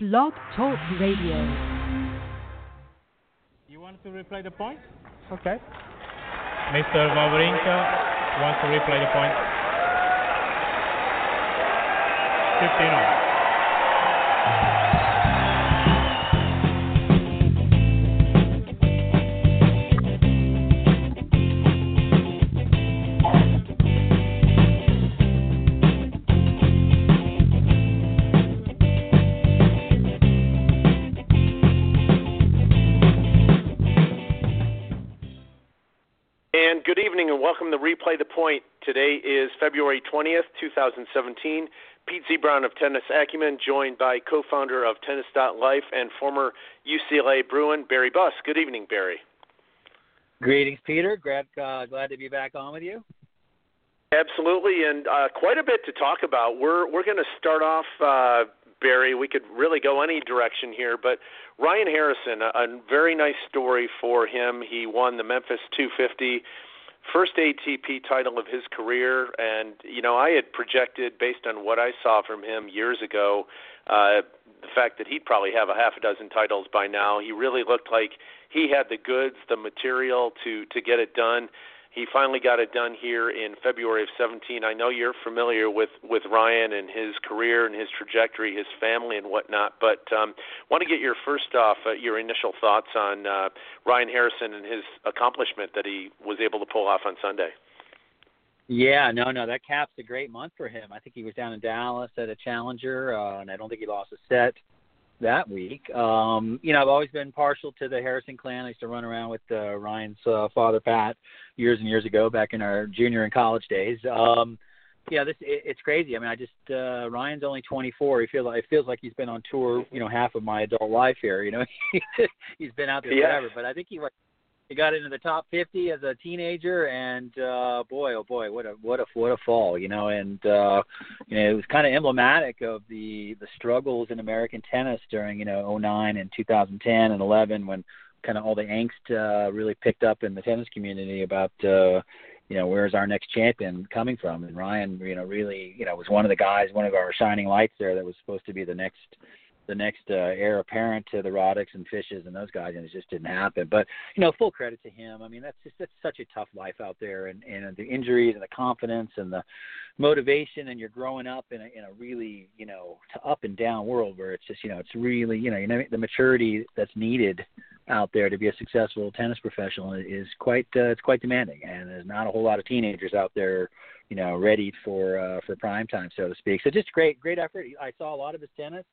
Blog Talk Radio. You want to replay the point? Okay. Mr. Wawrinka wants to replay the point. 15 on. And welcome to Replay the Point. Today is February 20th, 2017. Pete Ziebron of Tennis Acumen, joined by co founder of Tennis.life and former UCLA Bruin, Barry Buss. Good evening, Barry. Greetings, Peter. Glad, uh, glad to be back on with you. Absolutely, and uh, quite a bit to talk about. We're we're going to start off, uh, Barry. We could really go any direction here, but Ryan Harrison, a, a very nice story for him. He won the Memphis 250, first ATP title of his career, and you know I had projected based on what I saw from him years ago, uh, the fact that he'd probably have a half a dozen titles by now. He really looked like he had the goods, the material to to get it done. He finally got it done here in February of 17. I know you're familiar with with Ryan and his career and his trajectory, his family and whatnot. But um, want to get your first off uh, your initial thoughts on uh, Ryan Harrison and his accomplishment that he was able to pull off on Sunday. Yeah, no, no, that caps a great month for him. I think he was down in Dallas at a challenger, uh, and I don't think he lost a set that week. Um, you know, I've always been partial to the Harrison clan. I used to run around with uh, Ryan's uh, father, Pat, years and years ago, back in our junior and college days. Um, yeah, this it, it's crazy. I mean, I just uh, Ryan's only 24. He feels like it feels like he's been on tour, you know, half of my adult life here. You know, he's been out there Yeah. forever. But I think he like he got into the top 50 as a teenager, and uh, boy, oh boy, what a what a what a fall, you know. And uh, you know, it was kind of emblematic of the the struggles in American tennis during you know 09 and 2010 and 11 when kind of all the angst uh, really picked up in the tennis community about uh, you know where's our next champion coming from. And Ryan, you know, really you know was one of the guys, one of our shining lights there that was supposed to be the next the next uh, heir apparent to the Roddicks and Fishes and those guys, and it just didn't happen. But you know, full credit to him. I mean, that's just that's such a tough life out there, and and the injuries and the confidence and the motivation, and you're growing up in a in a really you know up and down world where it's just you know it's really you know you know the maturity that's needed out there to be a successful tennis professional is quite uh, it's quite demanding, and there's not a whole lot of teenagers out there you know ready for uh, for prime time so to speak. So just great great effort. I saw a lot of his tennis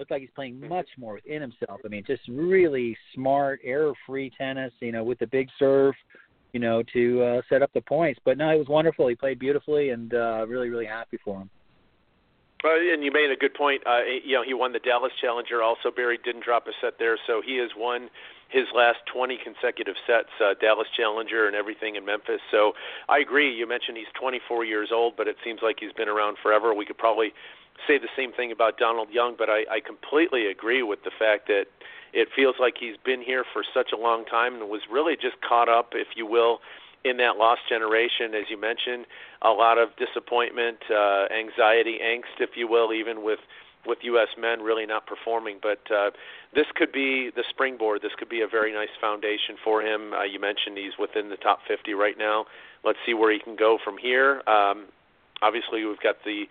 looked like he's playing much more within himself. I mean, just really smart, error-free tennis. You know, with the big serve, you know, to uh, set up the points. But no, it was wonderful. He played beautifully, and uh, really, really happy for him. Well, and you made a good point. Uh, you know, he won the Dallas Challenger. Also, Barry didn't drop a set there, so he has won his last 20 consecutive sets, uh, Dallas Challenger and everything in Memphis. So I agree. You mentioned he's 24 years old, but it seems like he's been around forever. We could probably say the same thing about Donald Young, but I, I completely agree with the fact that it feels like he's been here for such a long time and was really just caught up, if you will, in that lost generation, as you mentioned, a lot of disappointment, uh, anxiety, angst, if you will, even with with U.S. men really not performing. But uh, this could be the springboard. This could be a very nice foundation for him. Uh, you mentioned he's within the top 50 right now. Let's see where he can go from here. Um, obviously, we've got the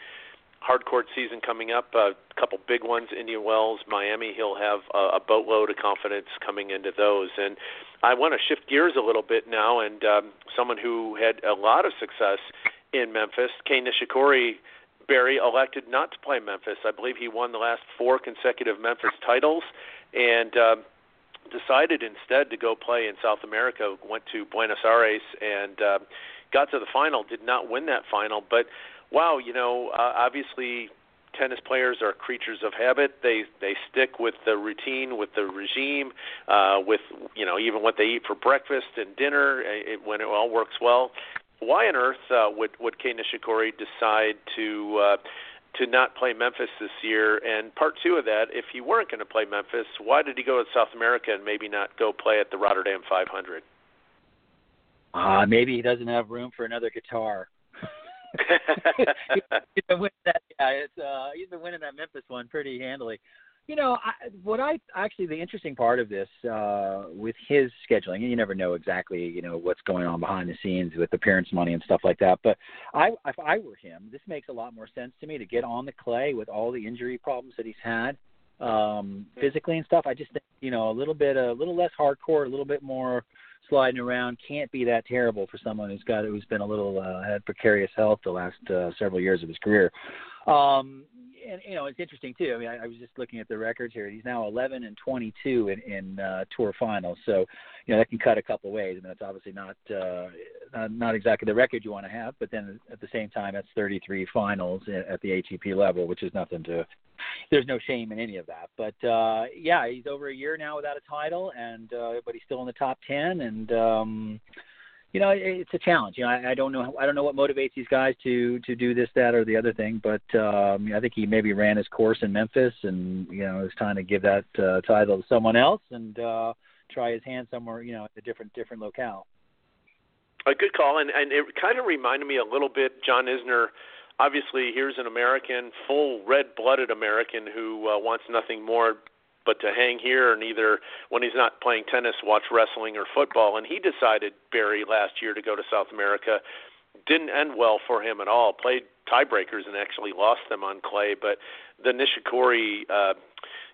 hard court season coming up. A couple big ones, Indian Wells, Miami. He'll have a, a boatload of confidence coming into those. And I want to shift gears a little bit now. And um, someone who had a lot of success in Memphis, Kei Nishikori, Barry elected not to play Memphis. I believe he won the last four consecutive Memphis titles, and. Um, decided instead to go play in South America. Went to Buenos Aires and uh, got to the final. Did not win that final, but wow, you know, uh, obviously tennis players are creatures of habit. They they stick with the routine, with the regime, uh, with you know even what they eat for breakfast and dinner uh, it, when it all works well. Why on earth uh, would would Kei Nishikori decide to uh, to not play Memphis this year? And part two of that, if he weren't going to play Memphis, why did he go to South America and maybe not go play at the Rotterdam 500? Uh, maybe he doesn't have room for another guitar. he's been winning that. Yeah, it's uh, he's been winning that Memphis one pretty handily. you know, I, what I actually the interesting part of this uh, with his scheduling, and you never know exactly, you know, what's going on behind the scenes with appearance money and stuff like that. But I, if I were him, this makes a lot more sense to me to get on the clay with all the injury problems that he's had um, physically and stuff. I just think, you know, a little bit, a little less hardcore, a little bit more sliding around can't be that terrible for someone who's got who's been a little uh, had precarious health the last uh, several years of his career. Um, and you know it's interesting too. I mean, I, I was just looking at the records here. He's now 11 and 22 in, in uh, tour finals, so you know that can cut a couple ways. I mean, that's obviously not, uh, not not exactly the record you want to have, but then at the same time, that's 33 finals at the ATP level, which is nothing to. There's no shame in any of that. But uh, yeah, he's over a year now without a title, and uh, but he's still in the top 10, and. um you know, it's a challenge. You know, I, I don't know. I don't know what motivates these guys to to do this, that, or the other thing. But um, I think he maybe ran his course in Memphis, and you know, is trying to give that uh, title to someone else and uh, try his hand somewhere, you know, at a different different locale. A good call, and and it kind of reminded me a little bit, John Isner. Obviously, here's an American, full red-blooded American who uh, wants nothing more but to hang here and either when he's not playing tennis, watch wrestling or football. And he decided Barry last year to go to South America. Didn't end well for him at all. Played tiebreakers and actually lost them on clay. But the Nishikori, uh,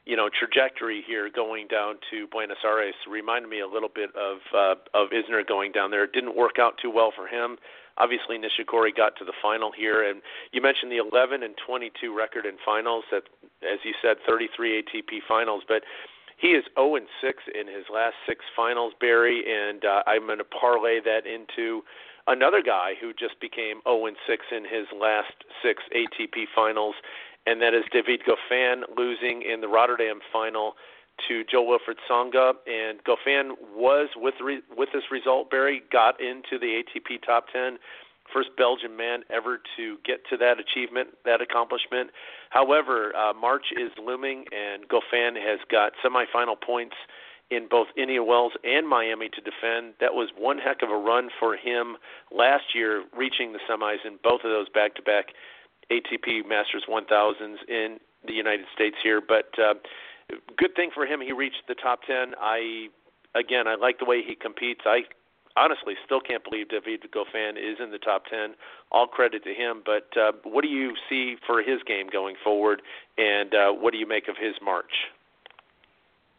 you know, trajectory here going down to Buenos Aires reminded me a little bit of uh, of Isner going down there. It didn't work out too well for him. Obviously, Nishikori got to the final here, and you mentioned the 11 and 22 record in finals. That, as you said, 33 ATP finals, but he is 0 and 6 in his last six finals, Barry, and uh, I'm going to parlay that into another guy who just became 0 and 6 in his last six ATP finals, and that is David Goffin losing in the Rotterdam final to Jo-Wilfried Tsonga, and Goffin was with re- with this result. Barry got into the ATP top ten, first Belgian man ever to get to that achievement, that accomplishment. However, uh, March is looming, and Goffin has got semifinal points in both Indian Wells and Miami to defend. That was one heck of a run for him last year, reaching the semis in both of those back-to-back ATP Masters 1000s in the United States here, but. Uh, good thing for him. He reached the top ten. I again, I like the way he competes. I honestly still can't believe David Goffin is in the top ten. All credit to him. But uh, what do you see for his game going forward, and uh, what do you make of his march?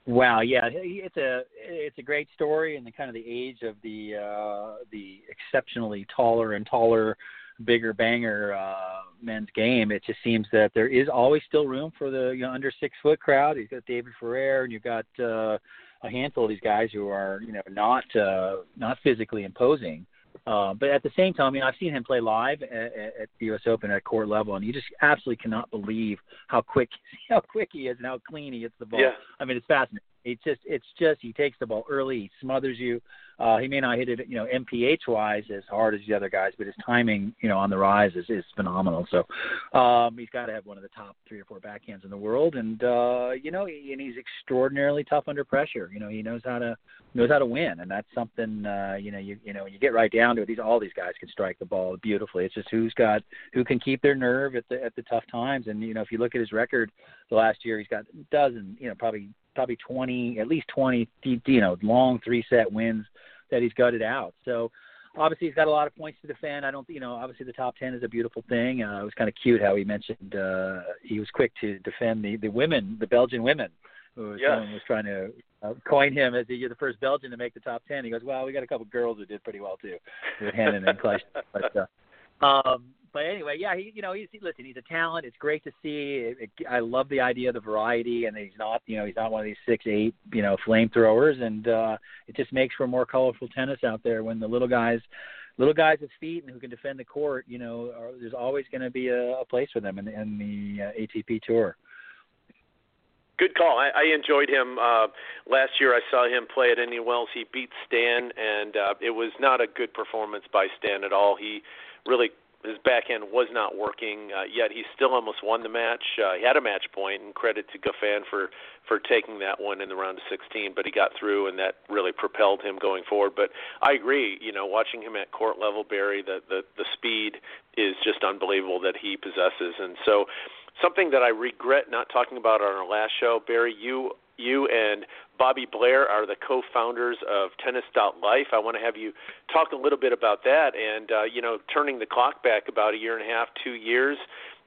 Wow, yeah, it's a it's a great story, and the kind of the age of the uh, the exceptionally taller and taller bigger banger uh, men's game, it just seems that there is always still room for the you know under six foot crowd. You've got David Ferrer, and you've got uh, a handful of these guys who are you know not uh, not physically imposing. Uh, but at the same time, you know, I've seen him play live at, at the U.S. Open at court level, and you just absolutely cannot believe how quick how quick he is and how clean he hits the ball. Yeah. I mean, it's fascinating. It's just it's just he takes the ball early, he smothers you. Uh, he may not hit it, you know, MPH wise as hard as the other guys, but his timing, you know, on the rise is, is phenomenal. So um, he's got to have one of the top three or four backhands in the world, and uh, you know, and he's extraordinarily tough under pressure. You know, he knows how to knows how to win, and that's something. Uh, you know, you you know, when you get right down to it, these all these guys can strike the ball beautifully. It's just who's got who can keep their nerve at the at the tough times. And you know, if you look at his record the last year, he's got a dozen, you know, probably probably 20, at least 20, you know, long three set wins that he's gutted out. So obviously he's got a lot of points to defend. I don't, you know, obviously the top 10 is a beautiful thing. Uh, it was kind of cute how he mentioned uh, he was quick to defend the the women, the Belgian women. Who was, yeah. was trying to uh, coin him as the, you're the first Belgian to make the top 10. He goes, well, we got a couple girls who did pretty well too, with Henin and Clijsters. But uh, um, but anyway, yeah, he you know he's listen, he's a talent. It's great to see. It, it, I love the idea of the variety, and he's not you know he's not one of these six eight you know flamethrowers, and uh, it just makes for more colorful tennis out there when the little guys. Little guys with feet and who can defend the court, you know, are, there's always going to be a, a place for them in, in the uh, ATP Tour. Good call. I, I enjoyed him uh, last year. I saw him play at Indian Wells. He beat Stan, and uh, it was not a good performance by Stan at all. He really his backhand was not working, uh, yet he still almost won the match. Uh, he had a match point, and credit to Goffin for for taking that one in the round of 16. But he got through, and that really propelled him going forward. But I agree. You know, watching him at court level, Barry, the the the speed is just unbelievable that he possesses, and so something that I regret not talking about on our last show, Barry. You you and Bobby Blair are the co-founders of Tennis.life. I want to have you talk a little bit about that, and uh, you know, turning the clock back about a year and a half, two years.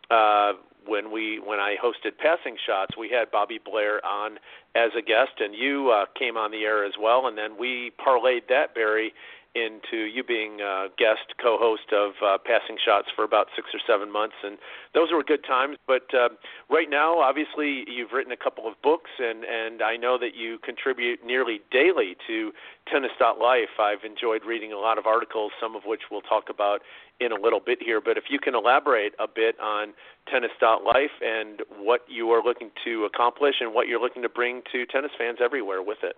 Uh, when we when I hosted Passing Shots, we had Bobby Blair on as a guest, and you uh, came on the air as well, and then we parlayed that Barry into you being a guest co-host of uh, Passing Shots for about six or seven months, and those were good times. But uh, right now, obviously, you've written a couple of books, and and I know that you contribute nearly daily to Tennis.life. I've enjoyed reading a lot of articles, some of which we'll talk about in a little bit here. But if you can elaborate a bit on Tennis.life and what you are looking to accomplish and what you're looking to bring to tennis fans everywhere with it.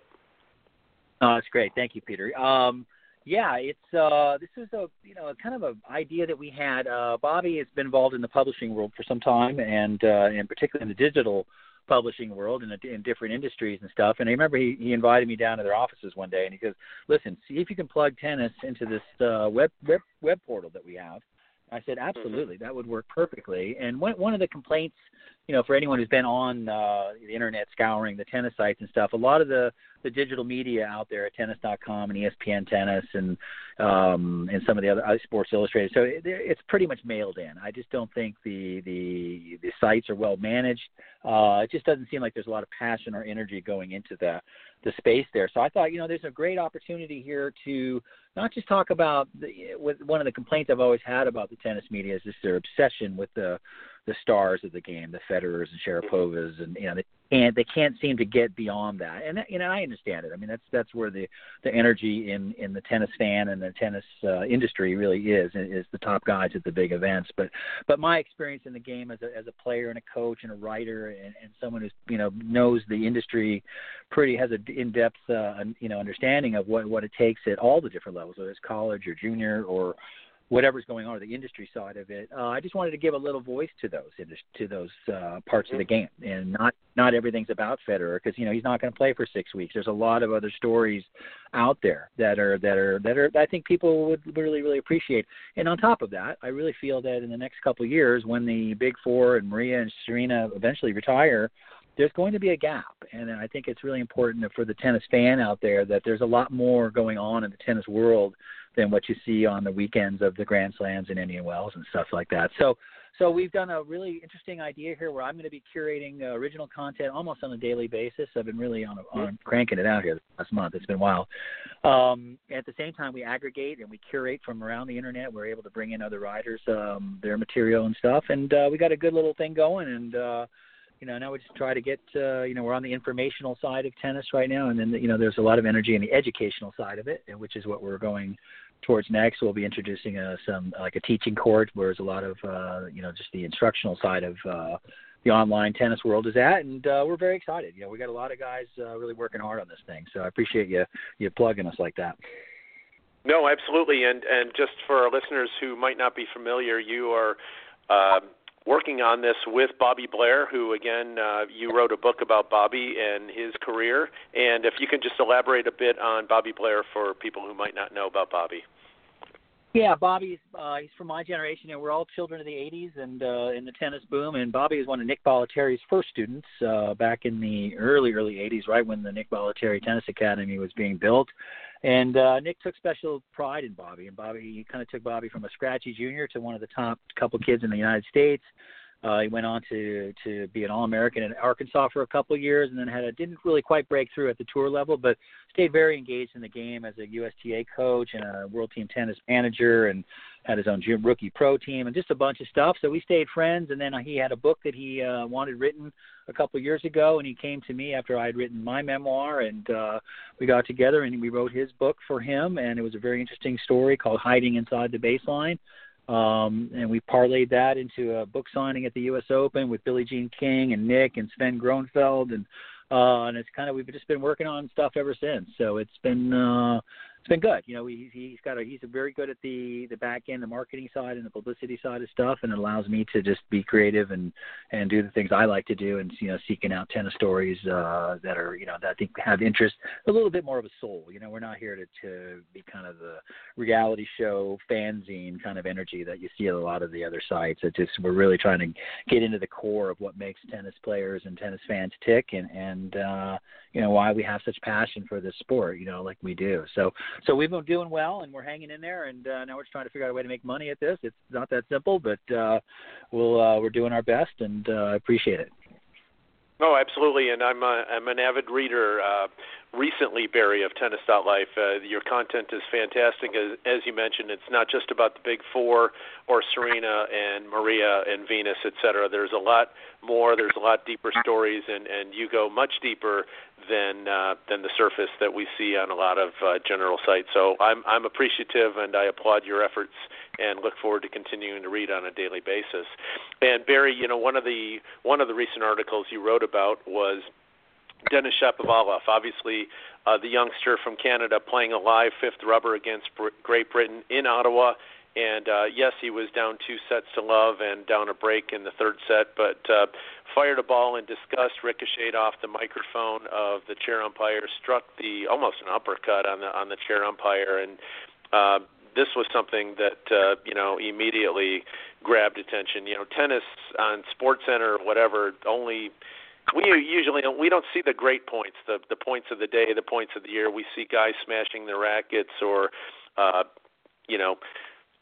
Oh, that's great. Thank you, Peter. Um, yeah, it's uh, this is a you know kind of an idea that we had. Uh, Bobby has been involved in the publishing world for some time, and uh, and particularly in the digital publishing world and in, in different industries and stuff. And I remember he, he invited me down to their offices one day, and he goes, "Listen, see if you can plug tennis into this uh, web web web portal that we have." I said, mm-hmm. "Absolutely, that would work perfectly." And one one of the complaints you know, for anyone who's been on uh, the internet scouring the tennis sites and stuff, a lot of the the digital media out there at tennis.com and ESPN Tennis and um, and some of the other uh, Sports Illustrated. So it, it's pretty much mailed in. I just don't think the the the sites are well managed. Uh, it just doesn't seem like there's a lot of passion or energy going into the the space there. So I thought, you know, there's a great opportunity here to not just talk about the, with one of the complaints I've always had about the tennis media is just their obsession with the the stars of the game, the Federers and Sharapovas, and you know they can't they can't seem to get beyond that. And you know I understand it. I mean that's that's where the the energy in in the tennis fan and the tennis uh, industry really is is the top guys at the big events. But but my experience in the game as a as a player and a coach and a writer and, and someone who's you know knows the industry pretty has a in depth uh, you know understanding of what what it takes at all the different levels, whether it's college or junior or whatever's going on, or the industry side of it. Uh, I just wanted to give a little voice to those to those uh, parts of the game, and not not everything's about Federer because you know he's not going to play for six weeks. There's a lot of other stories out there that are that are that are I think people would really really appreciate. And on top of that, I really feel that in the next couple of years, when the Big Four and Maria and Serena eventually retire, there's going to be a gap, and I think it's really important for the tennis fan out there that there's a lot more going on in the tennis world than what you see on the weekends of the Grand Slams and Indian Wells and stuff like that. So, so we've done a really interesting idea here where I'm going to be curating uh, original content almost on a daily basis. I've been really on, a, on cranking it out here last month. It's been wild. Um, at the same time, we aggregate and we curate from around the internet. We're able to bring in other writers, um, their material and stuff, and uh, we got a good little thing going. And uh, you know, now we just try to get, uh, you know, we're on the informational side of tennis right now, and then you know, there's a lot of energy in the educational side of it, which is what we're going towards next. We'll be introducing uh, some like a teaching court, where there's a lot of, uh, you know, just the instructional side of uh, the online tennis world is at, and uh, we're very excited. You know, we got a lot of guys uh, really working hard on this thing, so I appreciate you you plugging us like that. No, absolutely, and and just for our listeners who might not be familiar, you are. Uh, working on this with Bobby Blair, who again uh, you wrote a book about Bobby and his career. And if you can just elaborate a bit on Bobby Blair for people who might not know about Bobby. Yeah, Bobby's uh, he's from my generation, and we're all children of the '80s and uh, in the tennis boom. And Bobby is one of Nick Bollettieri's first students uh, back in the early early '80s, right when the Nick Bollettieri Tennis Academy was being built. And uh, Nick took special pride in Bobby, and Bobby he kind of took Bobby from a scratchy junior to one of the top couple kids in the United States. Uh, he went on to to be an All-American in Arkansas for a couple of years, and then had a didn't really quite break through at the tour level, but stayed very engaged in the game as a USTA coach and a World Team Tennis manager, and had his own rookie pro team and just a bunch of stuff. So we stayed friends, and then he had a book that he uh, wanted written a couple of years ago, and he came to me after I had written my memoir, and uh, we got together and we wrote his book for him, and it was a very interesting story called Hiding Inside the Baseline. Um, and we parlayed that into a book signing at the U.S. Open with Billie Jean King and Nick and Sven Groeneveld, and uh, and it's kind of we've just been working on stuff ever since. So it's been uh, it's been good. You know, he, he's got a he's a very good at the the back end, the marketing side, and the publicity side of stuff, and it allows me to just be creative and and do the things I like to do, and you know, seeking out tennis stories uh, that are you know that I think have interest, a little bit more of a soul. You know, we're not here to to be kind of the reality show fanzine kind of energy that you see at a lot of the other sites. It just we're really trying to get into the core of what makes tennis players and tennis fans tick, and and uh, you know why we have such passion for this sport. You know, like we do. So so we've been doing well, and we're hanging in there, and uh, now we're just trying to figure out a way to make money at this. It's not that simple, but uh, we'll uh, we're doing our best, and uh, I appreciate it. Oh, absolutely, and I'm a, I'm an avid reader. Uh, recently, Barry of Tennis.life, uh, your content is fantastic. As, as you mentioned, it's not just about the big four or Serena and Maria and Venus, et cetera. There's a lot more. There's a lot deeper stories, and and you go much deeper than uh, than the surface that we see on a lot of uh, general sites. So I'm I'm appreciative, and I applaud your efforts and look forward to continuing to read on a daily basis. And Barry, you know, one of the one of the recent articles you wrote about was Denis Shapovalov, obviously uh, the youngster from Canada playing a live fifth rubber against Br- Great Britain in Ottawa. And uh, yes, he was down two sets to love and down a break in the third set, but uh, fired a ball in disgust, ricocheted off the microphone of the chair umpire, struck the almost an uppercut on the on the chair umpire, and uh, this was something that uh, you know immediately grabbed attention. You know, tennis on Sports Center or whatever only we usually don't, we don't see the great points, the the points of the day, the points of the year. We see guys smashing their rackets or uh, you know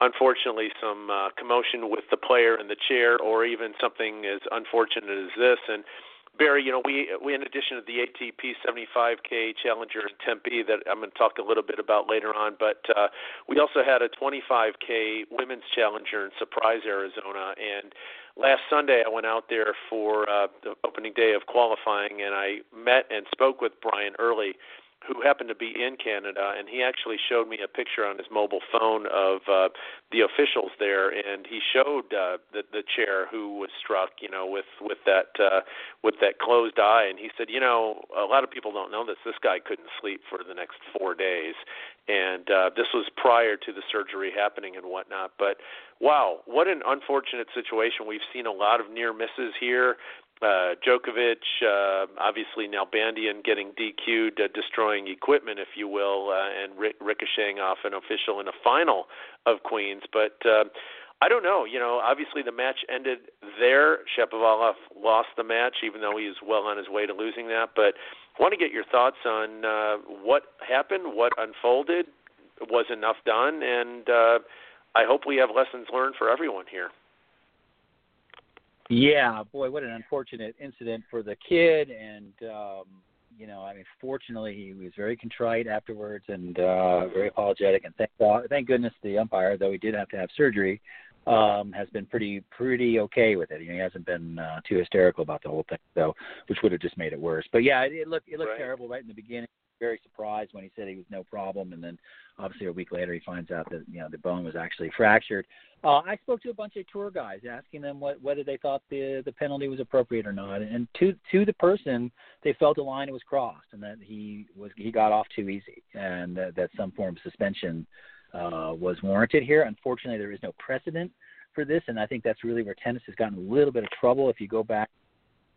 unfortunately some uh, commotion with the player in the chair or even something as unfortunate as this. And Barry, you know, we we in addition to the ATP 75K Challenger in Tempe that I'm going to talk a little bit about later on, but uh, we also had a 25K Women's Challenger in Surprise, Arizona, and last Sunday I went out there for uh, the opening day of qualifying, and I met and spoke with Brian Early who happened to be in Canada, and he actually showed me a picture on his mobile phone of uh, the officials there, and he showed uh, the the chair who was struck, you know, with with that uh, with that closed eye, and he said, you know, a lot of people don't know this. This guy couldn't sleep for the next four days, and uh, this was prior to the surgery happening and whatnot. But wow, what an unfortunate situation. We've seen a lot of near misses here uh, Djokovic, uh, obviously Nalbandian getting DQ'd, uh, destroying equipment, if you will, uh, and ri- ricocheting off an official in a final of Queens. But uh, I don't know. You know, obviously the match ended there. Shapovalov lost the match, even though he's well on his way to losing that. But I want to get your thoughts on uh, what happened, what unfolded, was enough done, and uh, I hope we have lessons learned for everyone here. Yeah, boy, what an unfortunate incident for the kid, and um, you know, I mean, fortunately, he was very contrite afterwards and uh, very apologetic, and thank God, thank goodness the umpire, though he did have to have surgery, um, has been pretty pretty okay with it. You know, he hasn't been uh, too hysterical about the whole thing, so which would have just made it worse. But yeah, it, it looked it looked right. terrible right in the beginning very surprised when he said he was no problem, and then obviously a week later he finds out that you know the bone was actually fractured. Uh, I spoke to a bunch of tour guys asking them what whether they thought the the penalty was appropriate or not, and to to the person they felt the line was crossed and that he was he got off too easy, and that, that some form of suspension uh, was warranted here. Unfortunately, there is no precedent for this, and I think that's really where tennis has gotten a little bit of trouble. If you go back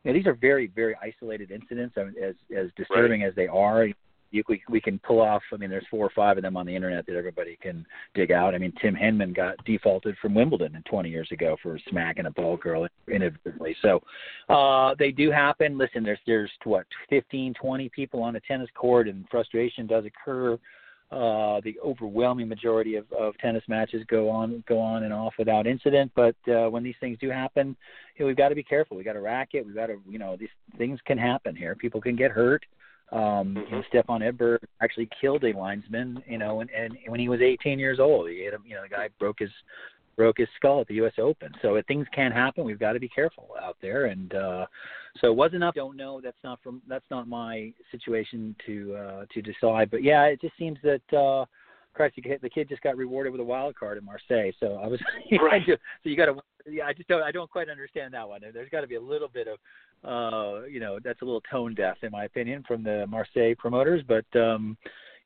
you know, these are very, very isolated incidents. I mean, as as disturbing right. as they are, you, we, we can pull off. I mean, there's four or five of them on the internet that everybody can dig out. I mean, Tim Henman got defaulted from Wimbledon 20 years ago for smacking a ball girl inadvertently. So uh, they do happen. Listen, there's there's what 15, 20 people on a tennis court, and frustration does occur. Uh, the overwhelming majority of, of tennis matches go on go on and off without incident. But uh, when these things do happen, you know, we've got to be careful. We got to rack it. We've got to you know these things can happen here. People can get hurt. Um, mm-hmm. you know, Stefan Edberg actually killed a linesman, you know, and, and when he was 18 years old, he him, you know, the guy broke his broke his skull at the U.S. Open. So if things can happen, we've got to be careful out there. And uh, so it wasn't enough. Don't know. That's not from. That's not my situation to uh, to decide. But yeah, it just seems that. Uh, Christ, the kid just got rewarded with a wild card in Marseille. So I was, right. so you got to, yeah, I just don't, I don't quite understand that one. There's got to be a little bit of, uh, you know, that's a little tone deaf in my opinion from the Marseille promoters. But um,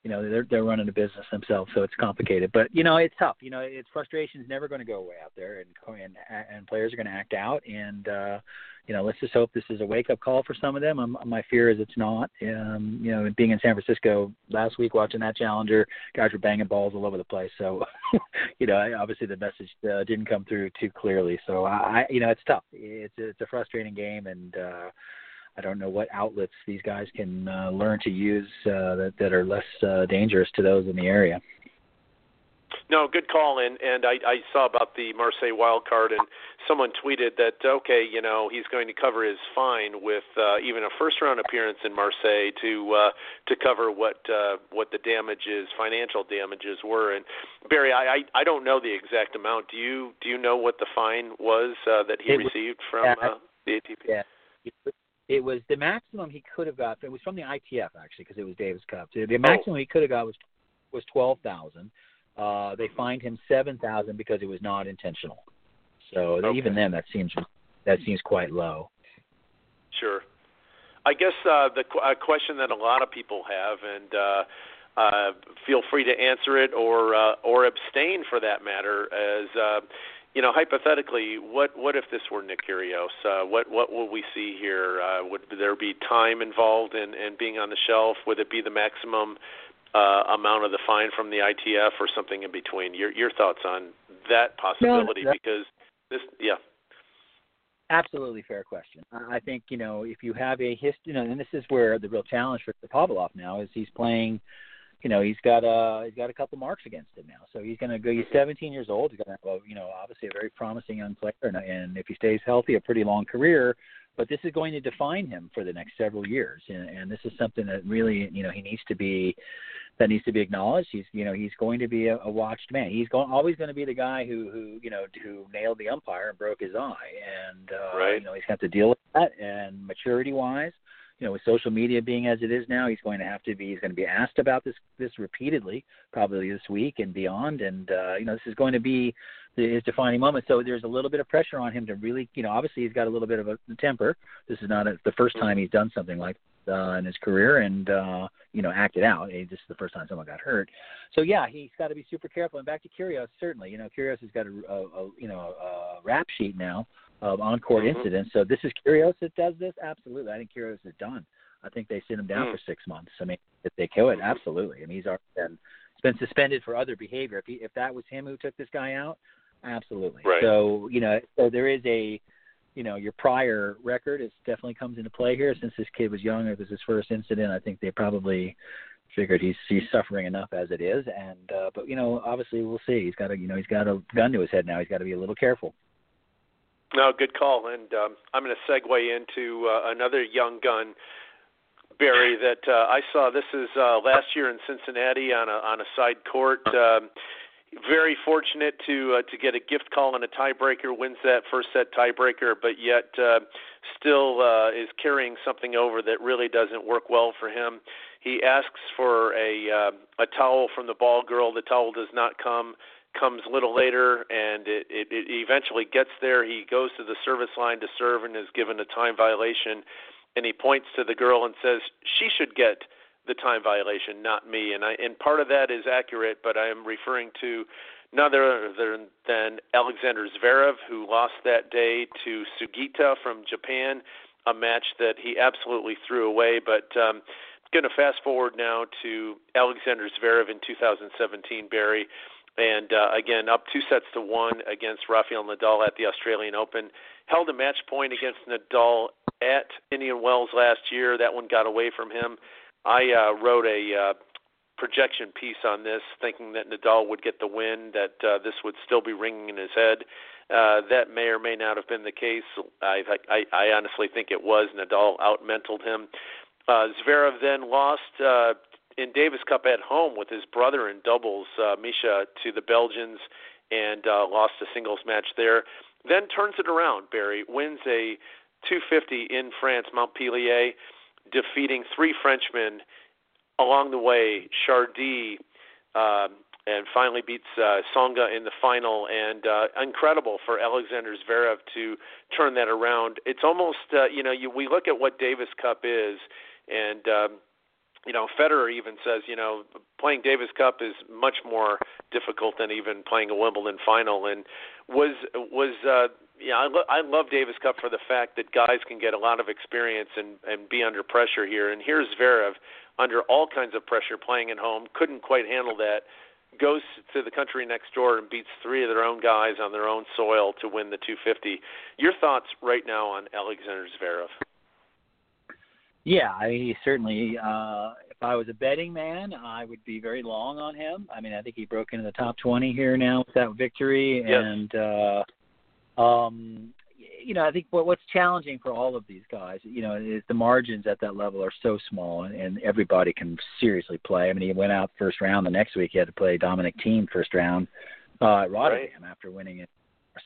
you know they're they're running a business themselves, so it's complicated. But you know it's tough. You know, it's frustration is never going to go away out there, and and and players are going to act out. And uh, you know, let's just hope this is a wake up call for some of them. I'm, my fear is it's not. Um, you know, being in San Francisco last week watching that Challenger, guys were banging balls all over the place. So, you know, obviously the message uh, didn't come through too clearly. So I, you know, it's tough. It's it's a frustrating game, and uh, I don't know what outlets these guys can uh, learn to use uh, that that are less uh, dangerous to those in the area. No, good call. And and I, I saw about the Marseille wild card, and someone tweeted that okay, you know, he's going to cover his fine with uh, even a first round appearance in Marseille to uh, to cover what uh, what the damages, financial damages were. And Barry, I, I I don't know the exact amount. Do you do you know what the fine was uh, that he it received was, from uh, the ATP? Yeah. It was the maximum he could have got. It was from the ITF actually, because it was Davis Cup. The Oh. maximum he could have got was was twelve thousand. Uh, they fined him seven thousand because it was not intentional. So Okay. even then, that seems that seems quite low. Sure. I guess uh, the qu- a question that a lot of people have, and uh, uh, feel free to answer it or uh, or abstain for that matter, is uh, you know hypothetically, what what if this were Nick Kyrgios? Uh, what what will we see here? Uh, would there be time involved in, in being on the shelf? Would it be the maximum uh, amount of the fine from the ITF or something in between? Your your thoughts on that possibility? that- because this, yeah, Absolutely fair question. I I think you know if you have a history, you know, and this is where the real challenge for Shapovalov now is he's playing. You know, he's got a he's got a couple marks against him now, so he's going to go. He's 17 years old. He's going to have, a, you know, obviously a very promising young player, and, and if he stays healthy, a pretty long career. But this is going to define him for the next several years, and, and this is something that really, you know, he needs to be that needs to be acknowledged. He's you know he's going to be a, a watched man. He's going always going to be the guy who who you know who nailed the umpire and broke his eye, and uh, Right. you know he's got to deal with that. And maturity wise, you know with social media being as it is now, he's going to have to be he's going to be asked about this this repeatedly, probably this week and beyond. And uh, you know this is going to be the- his defining moment. So there's a little bit of pressure on him to really you know obviously he's got a little bit of a temper. This is not a, the first time he's done something like uh, in his career and uh, you know acted out. Eh, This is the first time someone got hurt. So yeah, he's got to be super careful. And back to Kyrgios, certainly, you know, Kyrgios has got a, a, a you know a rap sheet now of on-court Mhm. incidents. So this is Kyrgios that does this. Absolutely, I think Kyrgios is done. I think they sit him down Mm. for six months. I mean, if they kill it, absolutely. I mean, he's already been he's been suspended for other behavior. If he, if that was him who took this guy out, absolutely. Right. So you know, so there is a you know your prior record is definitely comes into play here. Since this kid was young, it was his first incident. I think they probably figured he's he's suffering enough as it is. And uh, but you know, obviously we'll see. He's got a you know he's got a gun to his head now. He's got to be a little careful. No, good call. And um, I'm going to segue into uh, another young gun, Barry, that uh, I saw. This is uh, last year in Cincinnati on a on a side court. Um, very fortunate to uh, to get a gift call and a tiebreaker. Wins that first set tiebreaker, but yet uh, still uh, is carrying something over that really doesn't work well for him. He asks for a uh, a towel from the ball girl. The towel does not come comes a little later, and it, it, it eventually gets there. He goes to the service line to serve and is given a time violation, and he points to the girl and says she should get the time violation, not me. And I and part of that is accurate, but I am referring to none other than, Alexander Zverev, who lost that day to Sugita from Japan, a match that he absolutely threw away. But um, going to fast forward now to Alexander Zverev in 2017, Barry. And uh, again, up two sets to one against Rafael Nadal at the Australian Open. Held a match point against Nadal at Indian Wells last year. That one got away from him. I uh, wrote a uh, projection piece on this, thinking that Nadal would get the win, that uh, this would still be ringing in his head. Uh, that may or may not have been the case. I, I, I honestly think it was. Nadal outmentaled him. Uh, Zverev then lost uh, in Davis Cup at home with his brother in doubles, uh, Misha, to the Belgians, and uh, lost a singles match there. Then turns it around. Barry wins a 250 in France, Montpellier, defeating three Frenchmen along the way. Chardy. Um, and finally beats uh, Tsonga in the final. And uh, incredible for Alexander Zverev to turn that around. It's almost, uh, you know, you, we look at what Davis Cup is, and um, you know, Federer even says, you know, playing Davis Cup is much more difficult than even playing a Wimbledon final. And was was uh, yeah, I, lo- I love Davis Cup for the fact that guys can get a lot of experience and and be under pressure here. And here's Zverev under all kinds of pressure playing at home, couldn't quite handle that. Goes to the country next door and beats three of their own guys on their own soil to win the 250. Your thoughts right now on Alexander Zverev? Yeah, I mean, he certainly. Uh, if I was a betting man, I would be very long on him. I mean, I think he broke into the top 20 here now with that victory, yes. and uh, um, you know, I think what, what's challenging for all of these guys, you know, is the margins at that level are so small, and, and everybody can seriously play. I mean, he went out first round. The next week, he had to play Dominic Thiem first round uh, at Rotterdam right. after winning it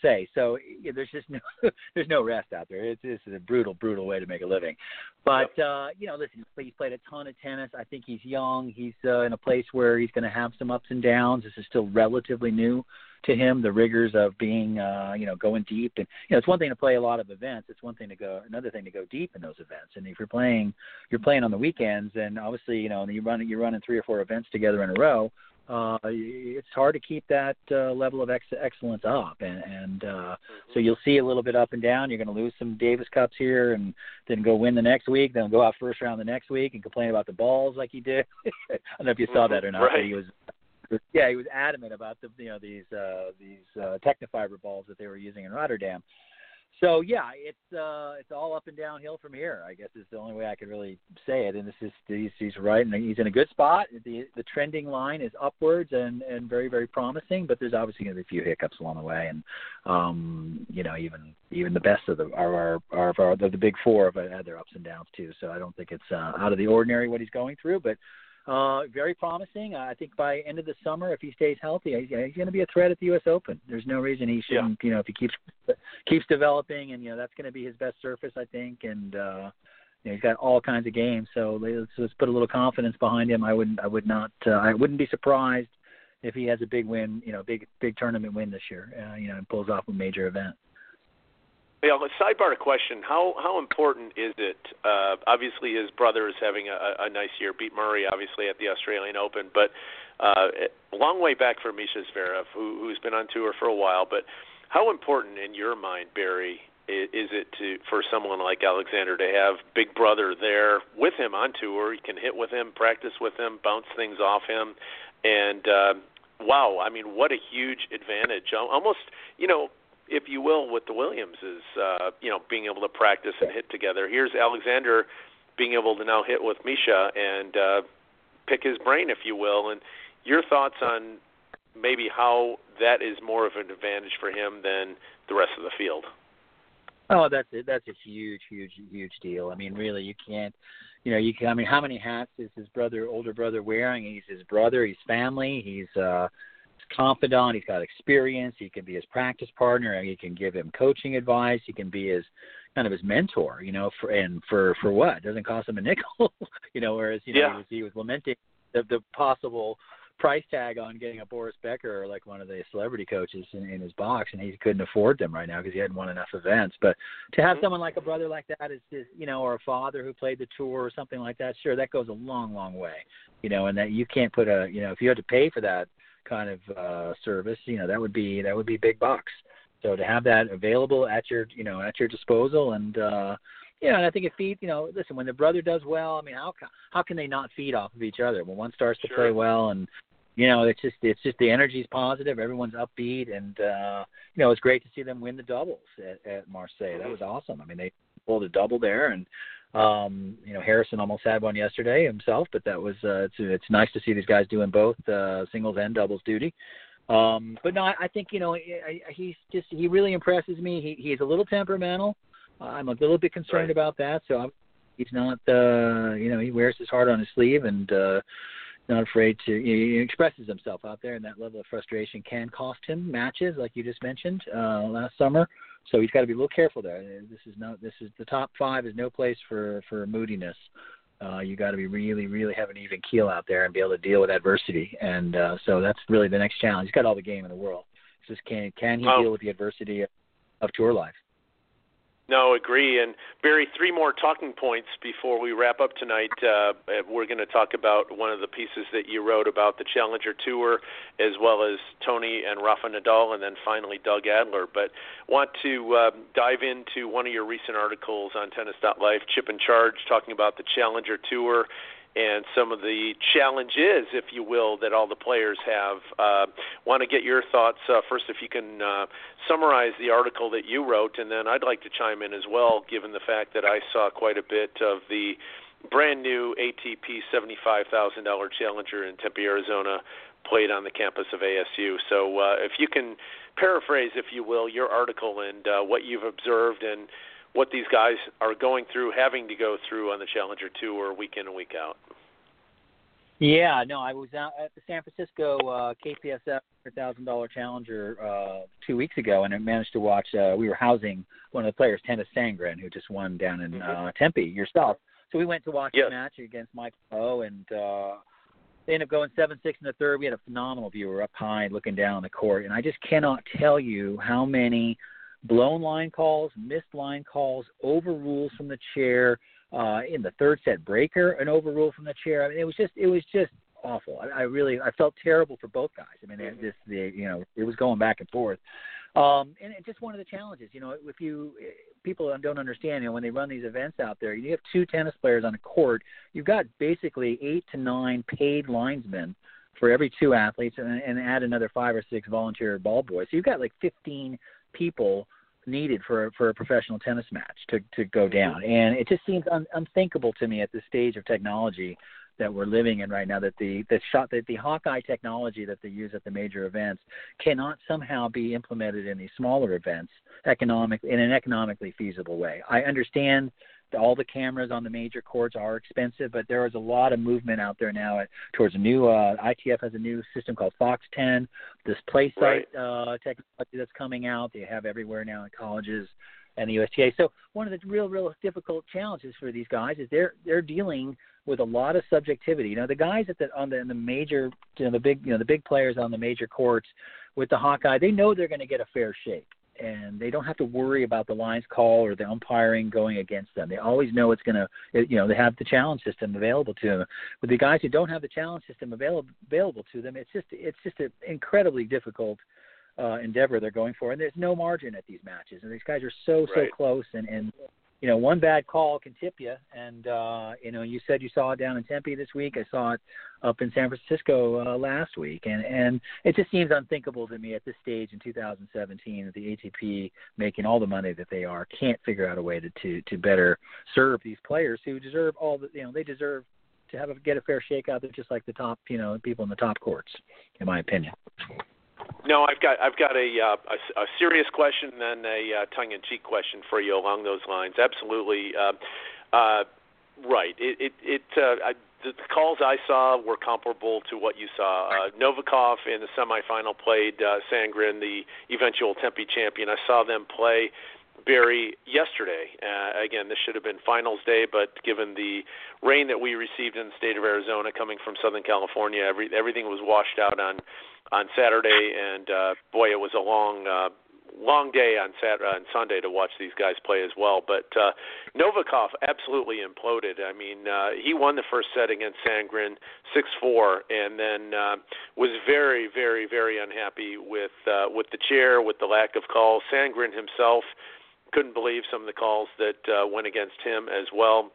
say. So yeah, there's just no there's no rest out there. It's this is a brutal, brutal way to make a living. But uh, you know, listen, he's played a ton of tennis. I think he's young. He's uh, in a place where he's going to have some ups and downs. This is still relatively new to him. The rigors of being, uh, you know, going deep, and you know, it's one thing to play a lot of events. It's one thing to go, another thing to go deep in those events. And if you're playing, you're playing on the weekends, and obviously, you know, you're running you're running three or four events together in a row uh, it's hard to keep that uh, level of ex- excellence up, and, and uh, so you'll see a little bit up and down. You're going to lose some Davis Cups here, and then go win the next week. Then go out first round the next week and complain about the balls like he did. I don't know if you saw that or not. Right. But he was, yeah, he was adamant about the you know these uh, these uh, Tecnifibre balls that they were using in Rotterdam so yeah, it's uh, it's all up and downhill from here. I guess is the only way I could really say it. And this is he's, he's right, and he's in a good spot. The the trending line is upwards and and very very promising. But there's obviously going to be a few hiccups along the way, and um, you know even even the best of the are are, are the, the big four have had their ups and downs too. So I don't think it's uh, out of the ordinary what he's going through, but uh, very promising. I think by end of the summer, if he stays healthy, he's, he's going to be a threat at the U.S. Open. There's no reason he shouldn't. Yeah. You know, if he keeps keeps developing, and you know that's going to be his best surface, I think. And uh, you know, he's got all kinds of games. So let's, let's put a little confidence behind him. I wouldn't. I would not. Uh, I wouldn't be surprised if he has a big win. You know, big big tournament win this year. Uh, you know, and pulls off a major event. Yeah, sidebar question. How how important is it? Uh, obviously, his brother is having a, a nice year. Beat Murray, obviously, at the Australian Open, but uh, a long way back for Misha Zverev, who, who's been on tour for a while. But how important, in your mind, Barry, is it to for someone like Alexander to have Big Brother there with him on tour? He can hit with him, practice with him, bounce things off him, and uh, wow, I mean, what a huge advantage! Almost, you know if you will, with the Williams is uh, you know being able to practice and hit together. Here's Alexander being able to now hit with Misha and uh, pick his brain, if you will. And your thoughts on maybe how that is more of an advantage for him than the rest of the field. Oh, that's a, that's a huge, huge, huge deal. I mean, really, you can't, you know, you can. I mean, how many hats is his brother, older brother, wearing? He's his brother. He's family. He's uh, confidant. He's got experience. He can be his practice partner. And he can give him coaching advice. He can be his kind of his mentor. You know, for and for for what it doesn't cost him a nickel. you know, whereas you know Yeah. he, was, he was lamenting the, the possible price tag on getting a Boris Becker or like one of the celebrity coaches in, in his box, and he couldn't afford them right now because he hadn't won enough events. But to have Mhm. someone like a brother like that is just you know, or a father who played the tour or something like that, sure, that goes a long, long way. You know, and that you can't put a you know, if you had to pay for that kind of uh service, you know, that would be that would be big bucks. So to have that available at your you know at your disposal and uh you know, and I think it feeds. You know, listen, when the brother does well, I mean, how how can they not feed off of each other? When one starts to Sure. play well, and you know, it's just it's just the energy's positive. Everyone's upbeat, and uh, you know, it's great to see them win the doubles at, at Marseille. That was awesome. I mean, they pulled a double there, and um, you know, Harrison almost had one yesterday himself, but that was uh, it's it's nice to see these guys doing both uh, singles and doubles duty. Um, but no, I, I think you know I, I, he's just he really impresses me. He he's a little temperamental. I'm a little bit concerned Right. about that. So I'm, he's not, uh, you know, he wears his heart on his sleeve and uh, not afraid to. He expresses himself out there, and that level of frustration can cost him matches, like you just mentioned uh, last summer. So he's got to be a little careful there. This is no, this is the top five is no place for for moodiness. Uh, you got to be really, really have an even keel out there and be able to deal with adversity. And uh, so that's really the next challenge. He's got all the game in the world. It's just can can he Oh. deal with the adversity of, of tour life? No, agree. And Barry, three more talking points before we wrap up tonight. Uh, we're going to talk about one of the pieces that you wrote about the Challenger Tour, as well as Tony and Rafa Nadal, and then finally Doug Adler. But want to uh, dive into one of your recent articles on Tennis.life, Chip and Charge, talking about the Challenger Tour and some of the challenges, if you will, that all the players have. Uh, Want to get your thoughts uh, first, if you can uh, summarize the article that you wrote, and then I'd like to chime in as well, given the fact that I saw quite a bit of the brand new ATP $75,000 Challenger in Tempe, Arizona, played on the campus of ASU. So, uh, if you can paraphrase, if you will, your article and uh, what you've observed and what these guys are going through, having to go through on the Challenger Tour week in and week out. Yeah, no, I was out at the San Francisco uh, KPSF thousand dollar Challenger uh, two weeks ago, and I managed to watch. Uh, we were housing one of the players, Tennys Sandgren, who just won down in mm-hmm. uh, Tempe yourself. So we went to watch yes. the match against Mike Poe, and uh, they ended up going seven six in the third. We had a phenomenal view. We were up high, looking down on the court, and I just cannot tell you how many blown line calls, missed line calls, overrules from the chair. Uh, in the third set breaker, an overrule from the chair. I mean, it was just it was just awful. I, I really I felt terrible for both guys. I mean, mm-hmm. this the you know it was going back and forth. Um, and it's just one of the challenges, you know, if you people don't understand, you know, when they run these events out there, you have two tennis players on a court. You've got basically eight to nine paid linesmen for every two athletes, and, and add another five or six volunteer ball boys. So you've got like 15 people needed for for a professional tennis match to to go down, and it just seems un, unthinkable to me at this stage of technology that we're living in right now that the the shot that the Hawkeye technology that they use at the major events cannot somehow be implemented in these smaller events economic in an economically feasible way. I understand all the cameras on the major courts are expensive, but there is a lot of movement out there now at, towards a new uh, ITF has a new system called Fox 10. This PlaySight right. uh, technology that's coming out, they have everywhere now in colleges and the USTA. So one of the real, real difficult challenges for these guys is they're they're dealing with a lot of subjectivity. You know, the guys at the on the, in the major, you know, the big, you know, the big players on the major courts with the Hawkeye, they know they're going to get a fair shake and they don't have to worry about the lines call or the umpiring going against them. They always know it's going to, you know, they have the challenge system available to them. With the guys who don't have the challenge system available available to them, it's just it's just an incredibly difficult uh, endeavor they're going for, and there's no margin at these matches. And these guys are so so right. close, and and you know, one bad call can tip you. And uh, you know, you said you saw it down in Tempe this week. I saw it up in San Francisco uh, last week, and and it just seems unthinkable to me at this stage in 2017 that the ATP, making all the money that they are, can't figure out a way to to, to better serve these players who deserve all the you know they deserve to have a, get a fair shake out there, just like the top you know people in the top courts, in my opinion. No, I've got I've got a uh, a, a serious question and then a uh, tongue-in-cheek question for you along those lines. Absolutely, uh, uh, right. It it, it uh, I, the calls I saw were comparable to what you saw. Uh, Novikov in the semifinal played uh, Sandgren, the eventual Tempe champion. I saw them play Barry yesterday. Uh, again, this should have been finals day, but given the rain that we received in the state of Arizona coming from Southern California, every, everything was washed out on on Saturday, and uh, boy, it was a long. Uh, long day on Saturday and Sunday to watch these guys play as well. But uh, Novikov absolutely imploded. I mean, uh, he won the first set against Sandgren six four, and then uh, was very, very, very unhappy with uh, with the chair, with the lack of calls. Sandgren himself couldn't believe some of the calls that uh, went against him as well.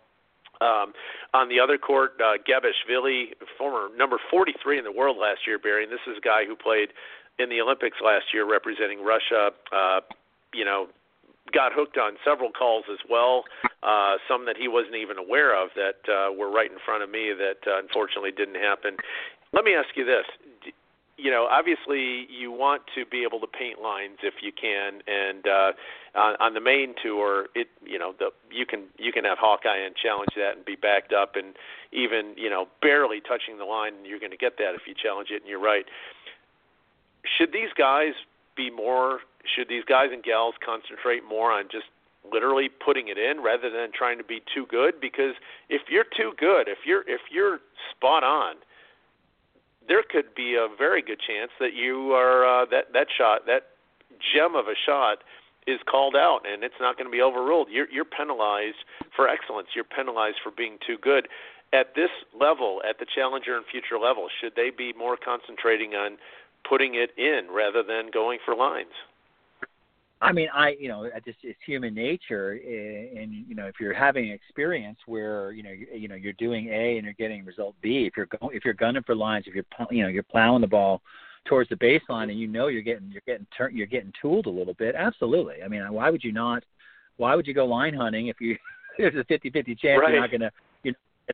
Um, on the other court, uh, Gabashvili, former number 43 in the world last year, Barry, and this is a guy who played in the Olympics last year representing Russia. Uh, you know, got hooked on several calls as well, uh, some that he wasn't even aware of that uh, were right in front of me that uh, unfortunately didn't happen. Let me ask you this: you know, obviously you want to be able to paint lines if you can, and uh, on, on the main tour, it you know the you can you can have Hawkeye and challenge that and be backed up and even you know barely touching the line, you're going to get that if you challenge it. And you're right. Should these guys be more? Should these guys and gals concentrate more on just literally putting it in rather than trying to be too good? Because if you're too good, if you're if you're spot on there could be a very good chance that you are uh, that that shot that gem of a shot is called out and it's not going to be overruled. You're you're penalized for excellence. You're penalized for being too good. At this level, at the challenger and future level, should they be more concentrating on putting it in rather than going for lines? I mean, I you know, just it's human nature, eh, and you know, if you're having an experience where you know you, you know you're doing A and you're getting result B, if you're going if you're gunning for lines, if you're you know you're plowing the ball towards the baseline and you know you're getting you're getting turn you're getting tooled a little bit, absolutely. I mean, why would you not? Why would you go line hunting if you there's a 50-50 chance right. you're not going to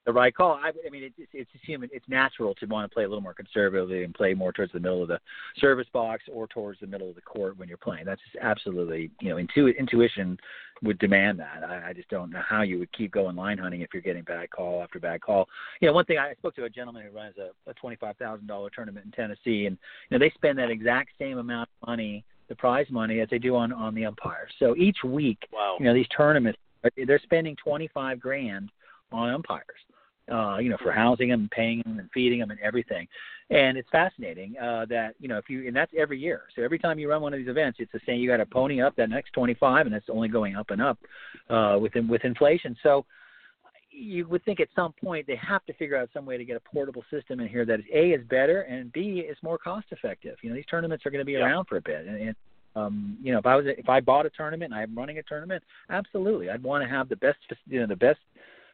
the right call. I, I mean, it's it's human. It's natural to want to play a little more conservatively and play more towards the middle of the service box or towards the middle of the court when you're playing. That's just absolutely you know intu- intuition would demand that. I, I just don't know how you would keep going line hunting if you're getting bad call after bad call. You know, one thing I spoke to a gentleman who runs a, a twenty five thousand dollar tournament in Tennessee, and you know they spend that exact same amount of money, the prize money, as they do on on the umpires. So each week, wow. you know, these tournaments they're spending twenty five grand on umpires, uh, you know, for housing them, paying them, and feeding them, and everything. And it's fascinating uh, that you know if you and that's every year. So every time you run one of these events, it's the same. You got to pony up that next 25, and it's only going up and up uh, with with inflation. So you would think at some point they have to figure out some way to get a portable system in here that is a is better and b is more cost effective. You know, these tournaments are going to be yeah. around for a bit, and, and um, you know, if I was if I bought a tournament and I'm running a tournament, absolutely, I'd want to have the best, you know, the best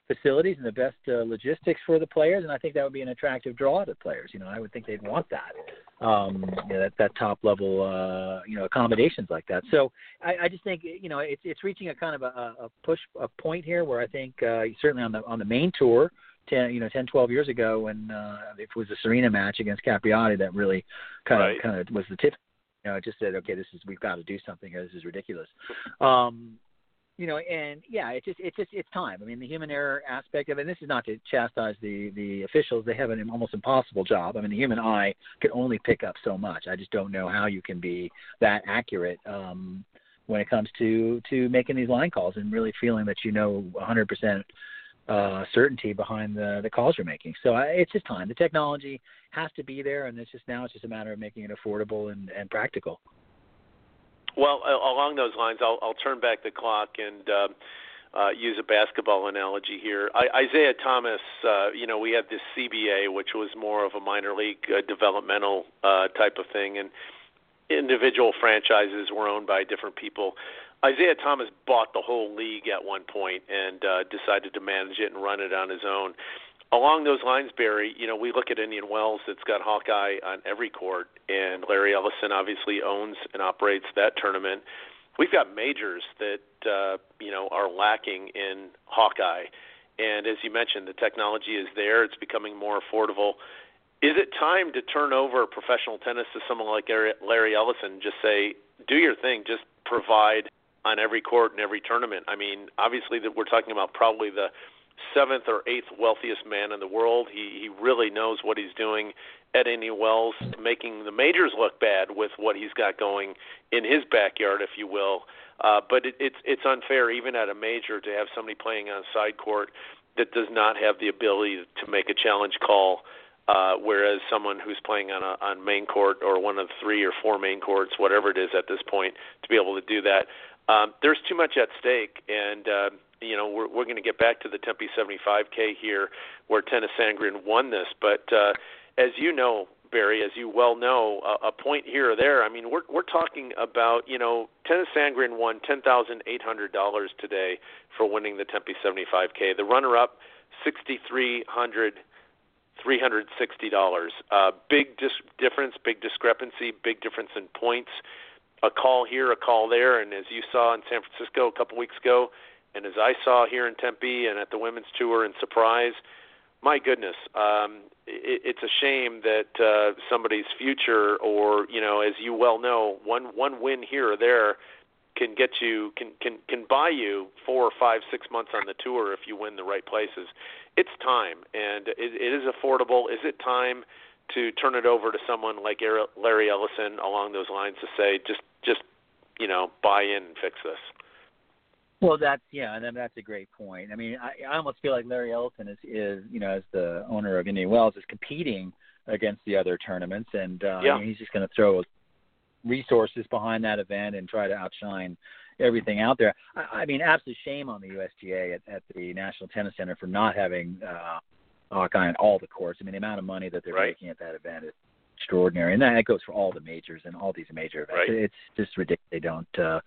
facilities and the best uh, logistics for the players, and I think that would be an attractive draw to players. You know, I would think they'd want that, um, you know, that that top level, uh, you know, accommodations like that. So I, I just think you know it's it's reaching a kind of a, a push a point here where I think uh, certainly on the on the main tour. 10, you know, 10, 12 years ago when uh, it was the Serena match against Capriati that really kind right. of kind of was the tip. You know, it just said, okay, this is we've got to do something here. This is ridiculous. Um, you know, and yeah, it's just it's just it's time. I mean, the human error aspect of it. And this is not to chastise the the officials; they have an almost impossible job. I mean, the human eye can only pick up so much. I just don't know how you can be that accurate um, when it comes to to making these line calls and really feeling that you know 100% uh, certainty behind the the calls you're making. So I, it's just time. The technology has to be there, and it's just now it's just a matter of making it affordable and and practical. Well, along those lines, I'll, I'll turn back the clock and uh, uh, use a basketball analogy here. I, Isiah Thomas, uh, you know, we had this CBA, which was more of a minor league uh, developmental uh, type of thing, and individual franchises were owned by different people. Isiah Thomas bought the whole league at one point and uh, decided to manage it and run it on his own along those lines, Barry, you know, we look at Indian Wells that's got Hawkeye on every court, and Larry Ellison obviously owns and operates that tournament. We've got majors that uh, you know are lacking in Hawkeye, and as you mentioned, the technology is there; it's becoming more affordable. Is it time to turn over professional tennis to someone like Larry Ellison? Just say, do your thing, just provide on every court and every tournament. I mean, obviously, that we're talking about probably the seventh or eighth wealthiest man in the world. He he really knows what he's doing at Indian Wells, making the majors look bad with what he's got going in his backyard, if you will. Uh, but it, it's it's unfair even at a major to have somebody playing on side court that does not have the ability to make a challenge call. Uh, whereas someone who's playing on a on main court or one of three or four main courts, whatever it is at this point, to be able to do that, um, there's too much at stake, and uh, you know, we're we're going to get back to the Tempe 75K here, where Tennys Sandgren won this. But uh, as you know, Barry, as you well know, a, a point here or there. I mean, we're we're talking about you know, Tennys Sandgren won ten thousand eight hundred dollars today for winning the Tempe 75K. The runner-up, sixty three hundred. Three hundred sixty dollars. Uh, big dis- difference, big discrepancy, big difference in points. A call here, a call there, and as you saw in San Francisco a couple weeks ago, and as I saw here in Tempe and at the women's tour in Surprise, my goodness, um, it, it's a shame that uh, somebody's future, or you know, as you well know, one one win here or there can get you can can can buy you four or five six months on the tour if you win the right places. It's time, and it, it is affordable. Is it time to turn it over to someone like Larry Ellison along those lines to say just just you know buy in and fix this? Well, that's yeah, and that's a great point. I mean, I, I almost feel like Larry Ellison is, is you know, as the owner of Indian Wells, is competing against the other tournaments, and uh, yeah. he's just going to throw resources behind that event and try to outshine everything out there. I, I mean, absolute shame on the USTA at, at the National Tennis Center for not having uh, Hawkeye on all the courts. I mean, the amount of money that they're right. making at that event is extraordinary, and that goes for all the majors and all these major events. Right. It's just ridiculous. They don't, uh,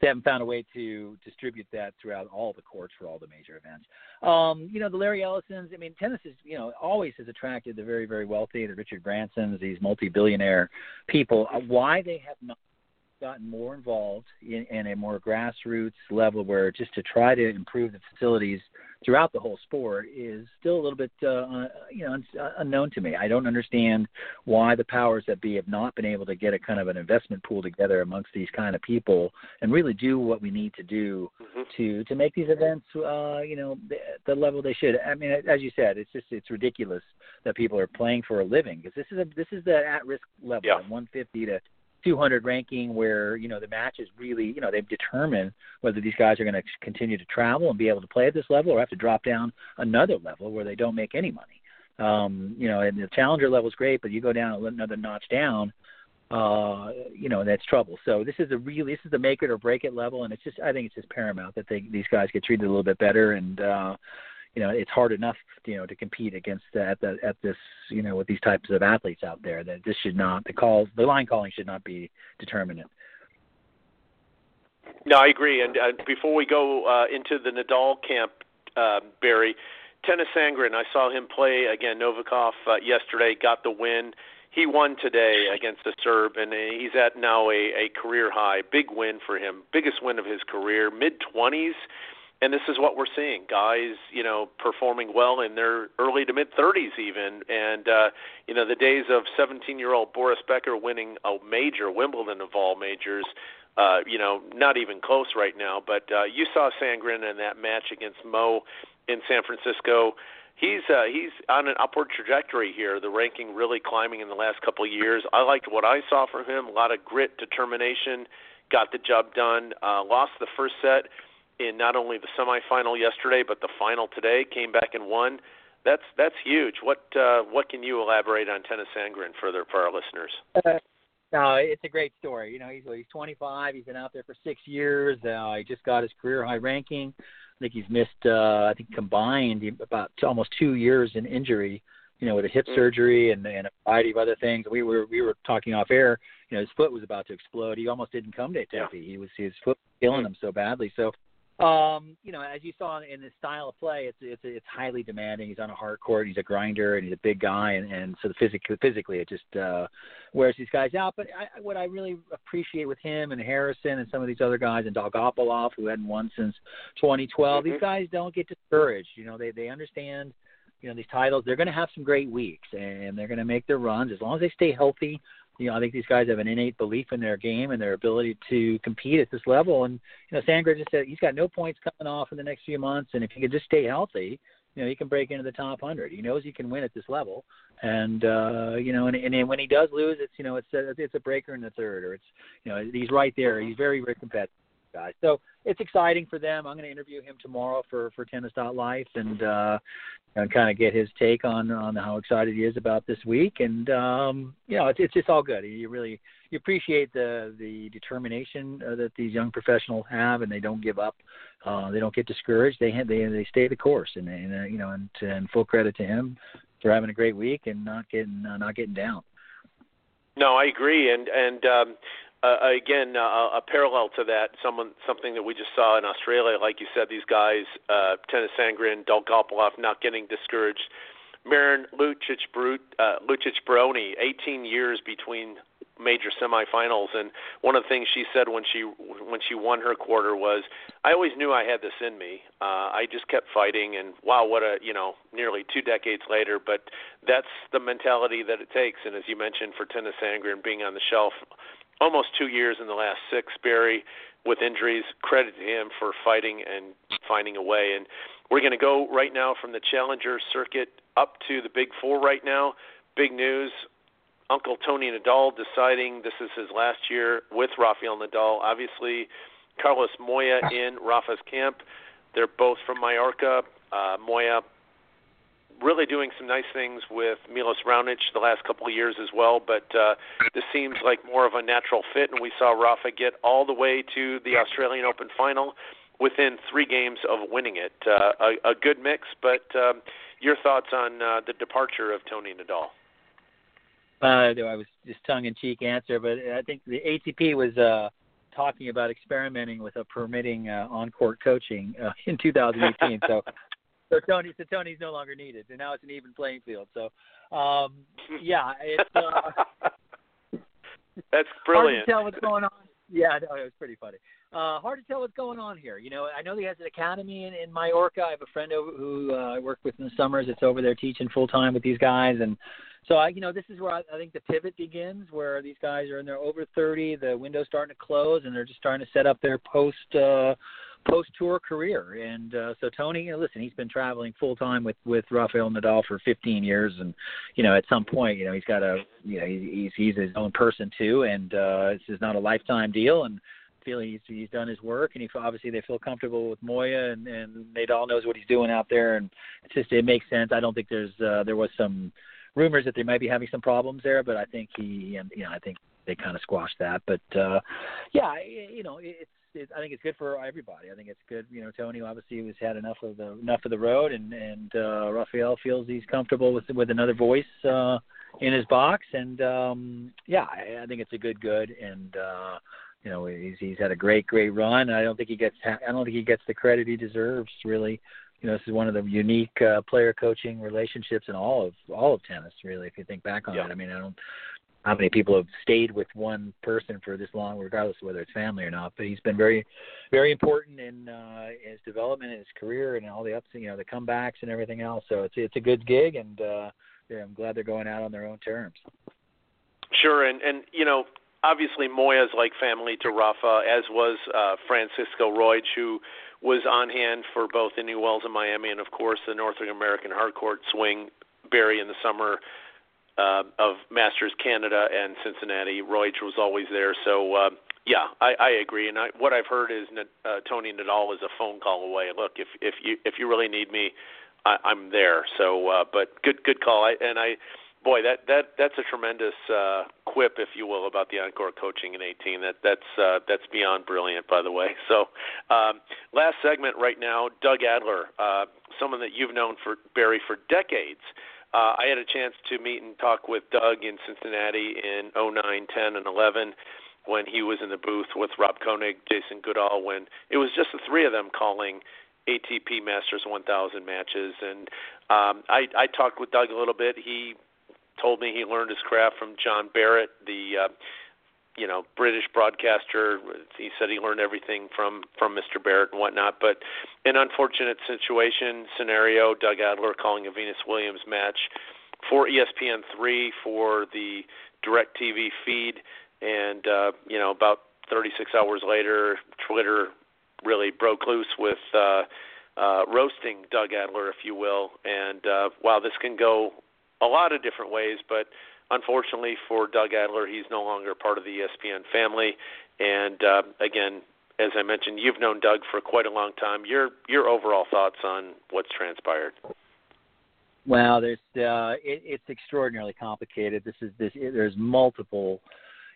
they haven't found a way to distribute that throughout all the courts for all the major events. Um, you know, the Larry Ellisons. I mean, tennis is, you know, always has attracted the very, very wealthy, the Richard Bransons, these multi-billionaire people. Uh, why they have not gotten more involved in, in a more grassroots level where just to try to improve the facilities throughout the whole sport is still a little bit uh, uh, you know un- uh, unknown to me. I don't understand why the powers that be have not been able to get a kind of an investment pool together amongst these kind of people and really do what we need to do Mhm. to to make these events uh you know the, the level they should. I mean as you said it's just it's ridiculous that people are playing for a living because this is a this is the at risk level Yeah. 150 to 200 ranking where you know the match is really you know they've determined whether these guys are going to continue to travel and be able to play at this level or have to drop down another level where they don't make any money. Um you know and the challenger level is great but you go down another notch down uh you know that's trouble. So this is a really this is the make it or break it level and it's just i think it's just paramount that they these guys get treated a little bit better and uh you know it's hard enough you know to compete against uh, at the at this you know with these types of athletes out there that this should not the calls the line calling should not be determinant No, I agree. And uh, before we go uh, into the Nadal camp, uh, Barry, Tennys Sandgren, I saw him play again. Novikov uh, yesterday got the win. He won today against a Serb, and uh, he's at now a, a career high. Big win for him, biggest win of his career. Mid twenties, and this is what we're seeing: guys, you know, performing well in their early to mid thirties, even. And uh, you know, the days of 17-year-old Boris Becker winning a major, Wimbledon of all majors, uh, you know, not even close right now. But uh, you saw Sandgren in that match against Mo in San Francisco. He's uh, he's on an upward trajectory here. The ranking really climbing in the last couple of years. I liked what I saw from him. A lot of grit, determination. Got the job done. Uh, lost the first set in not only the semifinal yesterday, but the final today. Came back and won. That's that's huge. What uh, what can you elaborate on Tennys Sandgren further for our listeners? Uh, no, it's a great story. You know, he's he's 25. He's been out there for six years. Uh, he just got his career high ranking. I think he's missed, uh, I think combined about almost two years in injury. You know, with a hip Mm. surgery and, and a variety of other things. We were we were talking off air. You know, his foot was about to explode. He almost didn't come to Yeah. Tempe. He was his foot was killing him so badly. So um, you know, as you saw in his style of play, it's it's it's highly demanding. He's on a hard court. He's a grinder, and he's a big guy, and and so the physically physically it just uh, wears these guys out. But I, what I really appreciate with him and Harrison and some of these other guys, and Dolgopolov, who hadn't won since 2012, Mhm. these guys don't get discouraged. You know, they they understand. You know these titles. They're going to have some great weeks, and they're going to make their runs as long as they stay healthy you know, I think these guys have an innate belief in their game and their ability to compete at this level. And you know, Sandgren just said he's got no points coming off in the next few months, and if he could just stay healthy, you know, he can break into the top hundred. He knows he can win at this level, and uh, you know, and, and when he does lose, it's you know, it's a, it's a breaker in the third, or it's you know, he's right there. He's very very competitive. Guys. So it's exciting for them. I'm going to interview him tomorrow for for Tennis Life and uh, and kind of get his take on on how excited he is about this week. And um, you know, it's it's just all good. You really you appreciate the the determination uh, that these young professionals have, and they don't give up. Uh, they don't get discouraged. They they they stay the course, and, and uh, you know, and, and full credit to him for having a great week and not getting uh, not getting down. No, I agree, and and um, uh, again, uh, a parallel to that, someone something that we just saw in Australia, like you said, these guys, uh, Tennys Sandgren, Dolgopolov, not getting discouraged. Marin Lucic, Brut, uh, Lucic Baroni, 18 years between major semifinals, and one of the things she said when she when she won her quarter was, "I always knew I had this in me. Uh, I just kept fighting, and wow, what a you know, nearly two decades later, but that's the mentality that it takes. And as you mentioned, for Tennys Sandgren being on the shelf almost two years in the last six, Barry, with injuries. Credit to him for fighting and finding a way. And we're going to go right now from the Challenger circuit up to the Big Four right now. Big news. Uncle Tony Nadal deciding this is his last year with Rafael Nadal. Obviously, Carlos Moya in Rafa's camp. They're both from Mallorca. Uh, Moya really doing some nice things with Milos Raonic the last couple of years as well. But uh, this seems like more of a natural fit, and we saw Rafa get all the way to the Australian Open final within three games of winning it. Uh, a, a good mix, but um, your thoughts on uh, the departure of Tony Nadal? Uh, I was just tongue-in-cheek answer, but I think the ATP was uh, talking about experimenting with a permitting uh, on-court coaching uh, in 2018. so, so Tony, so Tony's no longer needed, and now it's an even playing field. So, um, yeah, it's. Uh, That's brilliant. Hard to tell what's going on. Yeah, no, it was pretty funny. Uh, hard to tell what's going on here. You know, I know he has an academy in, in Mallorca. I have a friend over, who uh, I work with in the summers. It's over there teaching full time with these guys, and so I, you know, this is where I, I think the pivot begins, where these guys are in their over 30, the window's starting to close, and they're just starting to set up their post uh, post tour career. And uh, so Tony, listen, he's been traveling full time with with Rafael Nadal for 15 years, and you know, at some point, you know, he's got a, you know, he's he's his own person too, and uh, this is not a lifetime deal, and feel he's he's done his work, and he obviously they feel comfortable with Moya, and and Nadal knows what he's doing out there, and it's just it makes sense. I don't think there's uh, there was some rumors that they might be having some problems there, but I think he, and you know, I think they kind of squashed that. But uh, yeah, you know, it's it, I think it's good for everybody. I think it's good. You know, Tony obviously has had enough of the enough of the road, and and uh, Rafael feels he's comfortable with with another voice uh, in his box, and um, yeah, I, I think it's a good good, and uh, you know he's he's had a great great run. I don't think he gets I don't think he gets the credit he deserves really you know, this is one of the unique uh, player coaching relationships in all of all of tennis. Really, if you think back on yeah. it, I mean, I don't how many people have stayed with one person for this long, regardless of whether it's family or not. But he's been very, very important in uh, his development, in his career, and all the ups, you know, the comebacks and everything else. So it's it's a good gig, and uh, yeah, I'm glad they're going out on their own terms. Sure, and and you know, obviously Moya's like family to Rafa, as was uh, Francisco Roig, who was on hand for both Indian Wells and Miami, and of course the North American hardcourt swing Barry in the summer uh, of Masters Canada and Cincinnati. Roig was always there, so uh, yeah, I, I agree. And I, what I've heard is uh, Tony Nadal is a phone call away. Look, if if you if you really need me, I, I'm there. So, uh, but good good call. I, and I boy, that that that's a tremendous uh, quip, if you will, about the on-court coaching in 18. That that's uh, that's beyond brilliant, by the way. So, um, last segment right now, Doug Adler, uh, someone that you've known for Barry for decades. I had a chance to meet and talk with Doug in Cincinnati in 09, 10, and 11 when he was in the booth with Rob Koenig, Jason Goodall, when it was just the three of them calling ATP Masters 1000 matches. And um, I, I talked with Doug a little bit. He told me he learned his craft from John Barrett, the uh, you know British broadcaster. He said he learned everything from from Mr. Barrett and whatnot. But an unfortunate situation scenario. Doug Adler calling a Venus Williams match for ESPN three for the DirecTV feed, and uh, you know about 36 hours later, Twitter really broke loose with. Uh, uh, roasting Doug Adler, if you will, and uh, while this can go a lot of different ways, but unfortunately for Doug Adler, he's no longer part of the ESPN family. And uh, again, as I mentioned, you've known Doug for quite a long time. Your your overall thoughts on what's transpired? Well, there's uh, it, it's extraordinarily complicated. This is this. There's multiple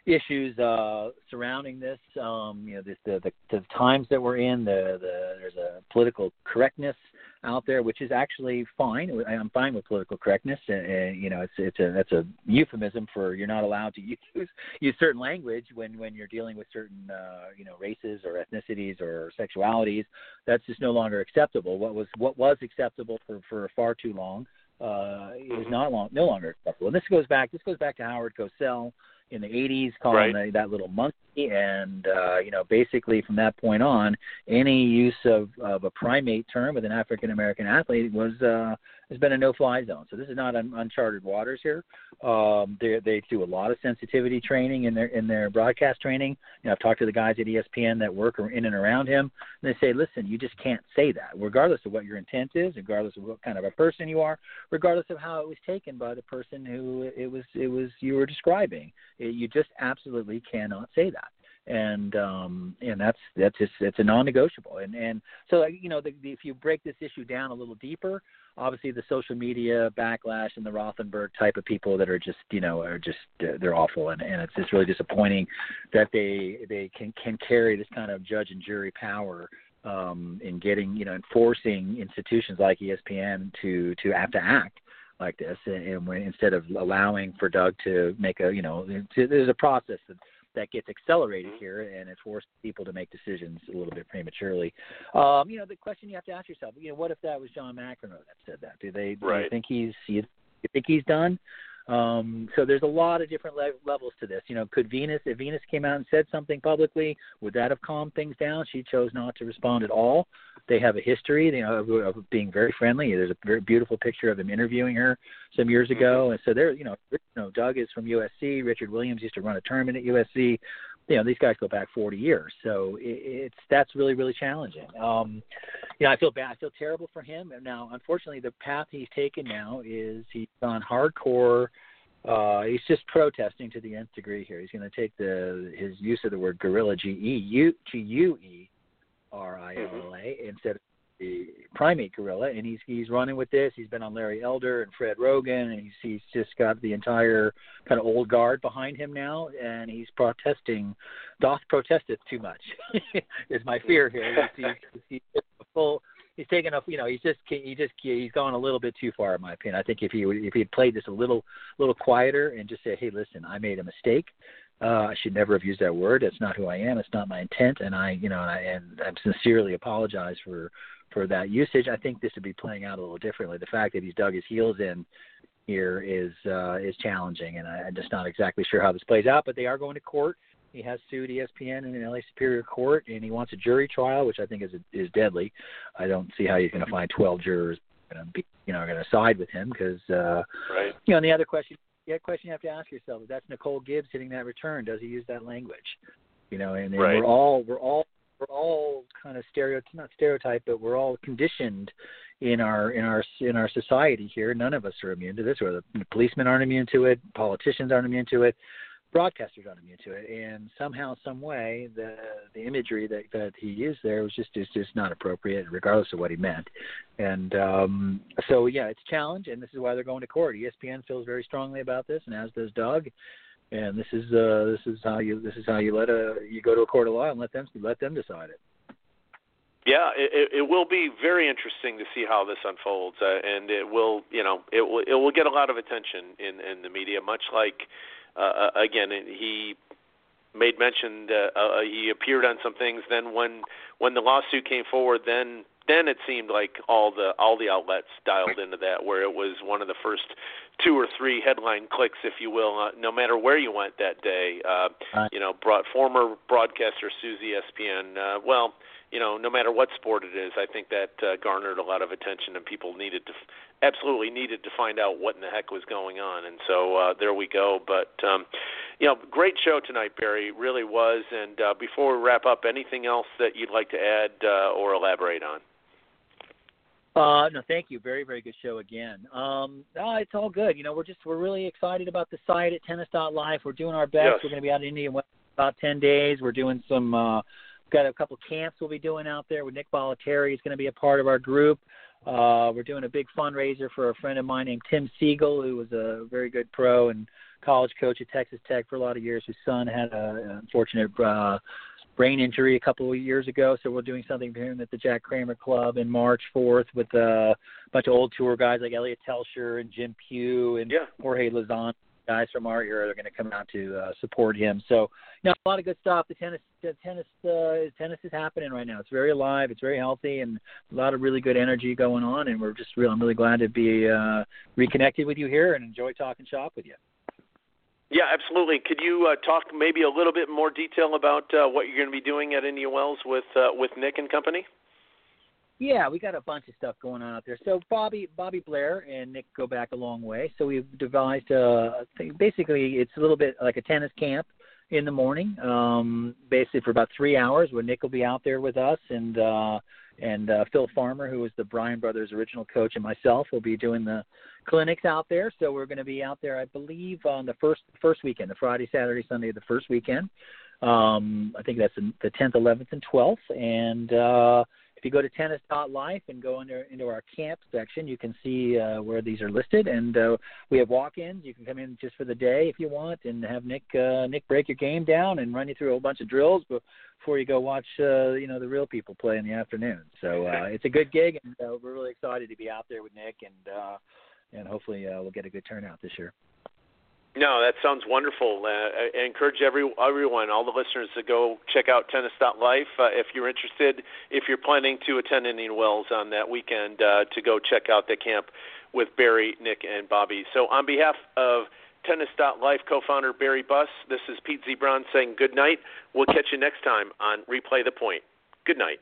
issues uh, surrounding this. Um, you know, the, the the times that we're in. The the there's a political correctness out there, which is actually fine. I'm fine with political correctness. And, you know, it's it's a that's a euphemism for you're not allowed to use use certain language when when you're dealing with certain uh, you know races or ethnicities or sexualities. That's just no longer acceptable. What was what was acceptable for for far too long uh, is mm-hmm. not long no longer acceptable. And this goes back this goes back to Howard Cosell in the 80s, calling right. the, that little monkey, and uh, you know, basically from that point on, any use of, of a primate term with an African American athlete was uh, has been a no-fly zone. So this is not un- uncharted waters here. Um, they they do a lot of sensitivity training in their in their broadcast training. You know, I've talked to the guys at ESPN that work in and around him, and they say, listen, you just can't say that, regardless of what your intent is, regardless of what kind of a person you are, regardless of how it was taken by the person who it was it was you were describing. It, you just absolutely cannot say that and um, and that's that's just it's a non-negotiable. And and so you know, the, the, if you break this issue down a little deeper, obviously the social media backlash and the Rothenberg type of people that are just you know are just they're awful, and and it's just really disappointing that they they can can carry this kind of judge and jury power um, in getting you know enforcing institutions like ESPN to to have to act like this, and, and when, instead of allowing for Doug to make a you know there's a process that that gets accelerated mm-hmm. here and it forces people to make decisions a little bit prematurely. Um, you know, the question you have to ask yourself, you know, what if that was John McEnroe that said that? Do they do right. you think he's you think he's done? Um, so there's a lot of different le- levels to this. You know, could Venus, if Venus came out and said something publicly, would that have calmed things down? She chose not to respond at all. They have a history you know, of, of being very friendly. There's a very beautiful picture of him interviewing her some years mm-hmm. ago, and so there, you know, you know, Doug is from USC. Richard Williams used to run a tournament at USC you know these guys go back 40 years, so it, it's that's really really challenging. Um, you know, I feel bad. I feel terrible for him. And now, unfortunately, the path he's taken now is he's gone hardcore. Uh, he's just protesting to the nth degree here. He's going to take the his use of the word gorilla G E U G U E R I L A instead of primate gorilla, and he's he's running with this. He's been on Larry Elder and Fred Roggin, and he's he's just got the entire kind of old guard behind him now, and he's protesting. Doth protesteth too much is my fear here. He's, he's, he's full. He's taken up, you know, he's just he just he's gone a little bit too far, in my opinion. I think if he if he had played this a little little quieter and just said, hey, listen, I made a mistake. Uh, I should never have used that word. That's not who I am. It's not my intent, and I, you know, and I and I sincerely apologize for for that usage. I think this would be playing out a little differently. The fact that he's dug his heels in here is uh, is challenging, and I, I'm just not exactly sure how this plays out. But they are going to court. He has sued ESPN in an LA Superior Court, and he wants a jury trial, which I think is is deadly. I don't see how he's going to find 12 jurors going to be, you know, going to side with him because, uh, right. you know, and the other question, the other question you have to ask yourself is that's Nicole Gibbs hitting that return. Does he use that language? You know, and, and right. we're all we're all we're all kind of stereotype not stereotype but we're all conditioned in our in our in our society here. None of us are immune to this or the policemen aren't immune to it politicians aren't immune to it broadcasters aren't immune to it. And somehow some way the the imagery that that he used there was just is just not appropriate regardless of what he meant. And um so yeah it's a challenge and this is why they're going to court. Espn feels very strongly about this and as does doug and this is uh, this is how you this is how you let a you go to a court of law and let them let them decide it. Yeah, it, it will be very interesting to see how this unfolds, uh, and it will, you know, it will it will get a lot of attention in in the media. Much like, uh, uh again, he made mention that uh, he appeared on some things. Then when when the lawsuit came forward, then then it seemed like all the all the outlets dialed into that, where it was one of the first two or three headline clicks, if you will, uh, no matter where you went that day. Uh, you know, brought former broadcaster Susie ESPN. Uh, well, you know, no matter what sport it is, I think that uh, garnered a lot of attention, and people needed to, absolutely needed to find out what in the heck was going on. And so uh, there we go. But um, you know, great show tonight, Barry. Really was. And uh, before we wrap up, anything else that you'd like to add uh, or elaborate on? Uh, no, thank you. Very, very good show again. Um, no, it's all good. You know, we're just we're really excited about the site at Tennis.life. We're doing our best. Yes. We're going to be out in India in about ten days. We're doing some. Uh, got a couple camps we'll be doing out there with Nick Bollettieri. He's going to be a part of our group. Uh, we're doing a big fundraiser for a friend of mine named Tim Siegel, who was a very good pro and college coach at Texas Tech for a lot of years. His son had a, an unfortunate uh, brain injury a couple of years ago, so we're doing something for him at the Jack Kramer Club in March 4th with a bunch of old tour guys like Eliot Teltscher and Jim Pugh and yeah. Jorge Lozano. Guys from our era are going to come out to uh, support him. So, you know, a lot of good stuff. The tennis, the tennis, uh, tennis is happening right now. It's very alive. It's very healthy, and a lot of really good energy going on. And we're just real. I'm really glad to be uh, reconnected with you here and enjoy talking shop with you. Yeah, absolutely. Could you uh, talk maybe a little bit more detail about uh, what you're going to be doing at India Wells with uh, with Nick and company? Yeah, we got a bunch of stuff going on out there. So Bobby Bobby Blair and Nick go back a long way. So we've devised a thing. Basically, it's a little bit like a tennis camp in the morning, um, basically for about three hours, where Nick will be out there with us and. uh and uh, Phil Farmer, who was the Bryan brothers' original coach, and myself will be doing the clinics out there. So we're going to be out there, I believe, on the first first weekend, the Friday, Saturday, Sunday, of the first weekend. Um, I think that's the 10th, 11th, and 12th. And uh, if you go to tennis.life and go under, into our camp section, you can see uh, where these are listed. And uh, we have walk-ins. You can come in just for the day if you want, and have Nick uh, Nick break your game down and run you through a whole bunch of drills before you go watch uh, you know the real people play in the afternoon. So uh, it's a good gig, and uh, we're really excited to be out there with Nick, and uh, and hopefully uh, we'll get a good turnout this year. No, that sounds wonderful. Uh, I encourage every everyone, all the listeners, to go check out Tennis.life uh, if you're interested. If you're planning to attend Indian Wells on that weekend, uh, to go check out the camp with Barry, Nick, and Bobby. So, on behalf of Tennis.life co-founder Barry Buss, this is Pete Ziebron saying good night. We'll catch you next time on Replay the Point. Good night.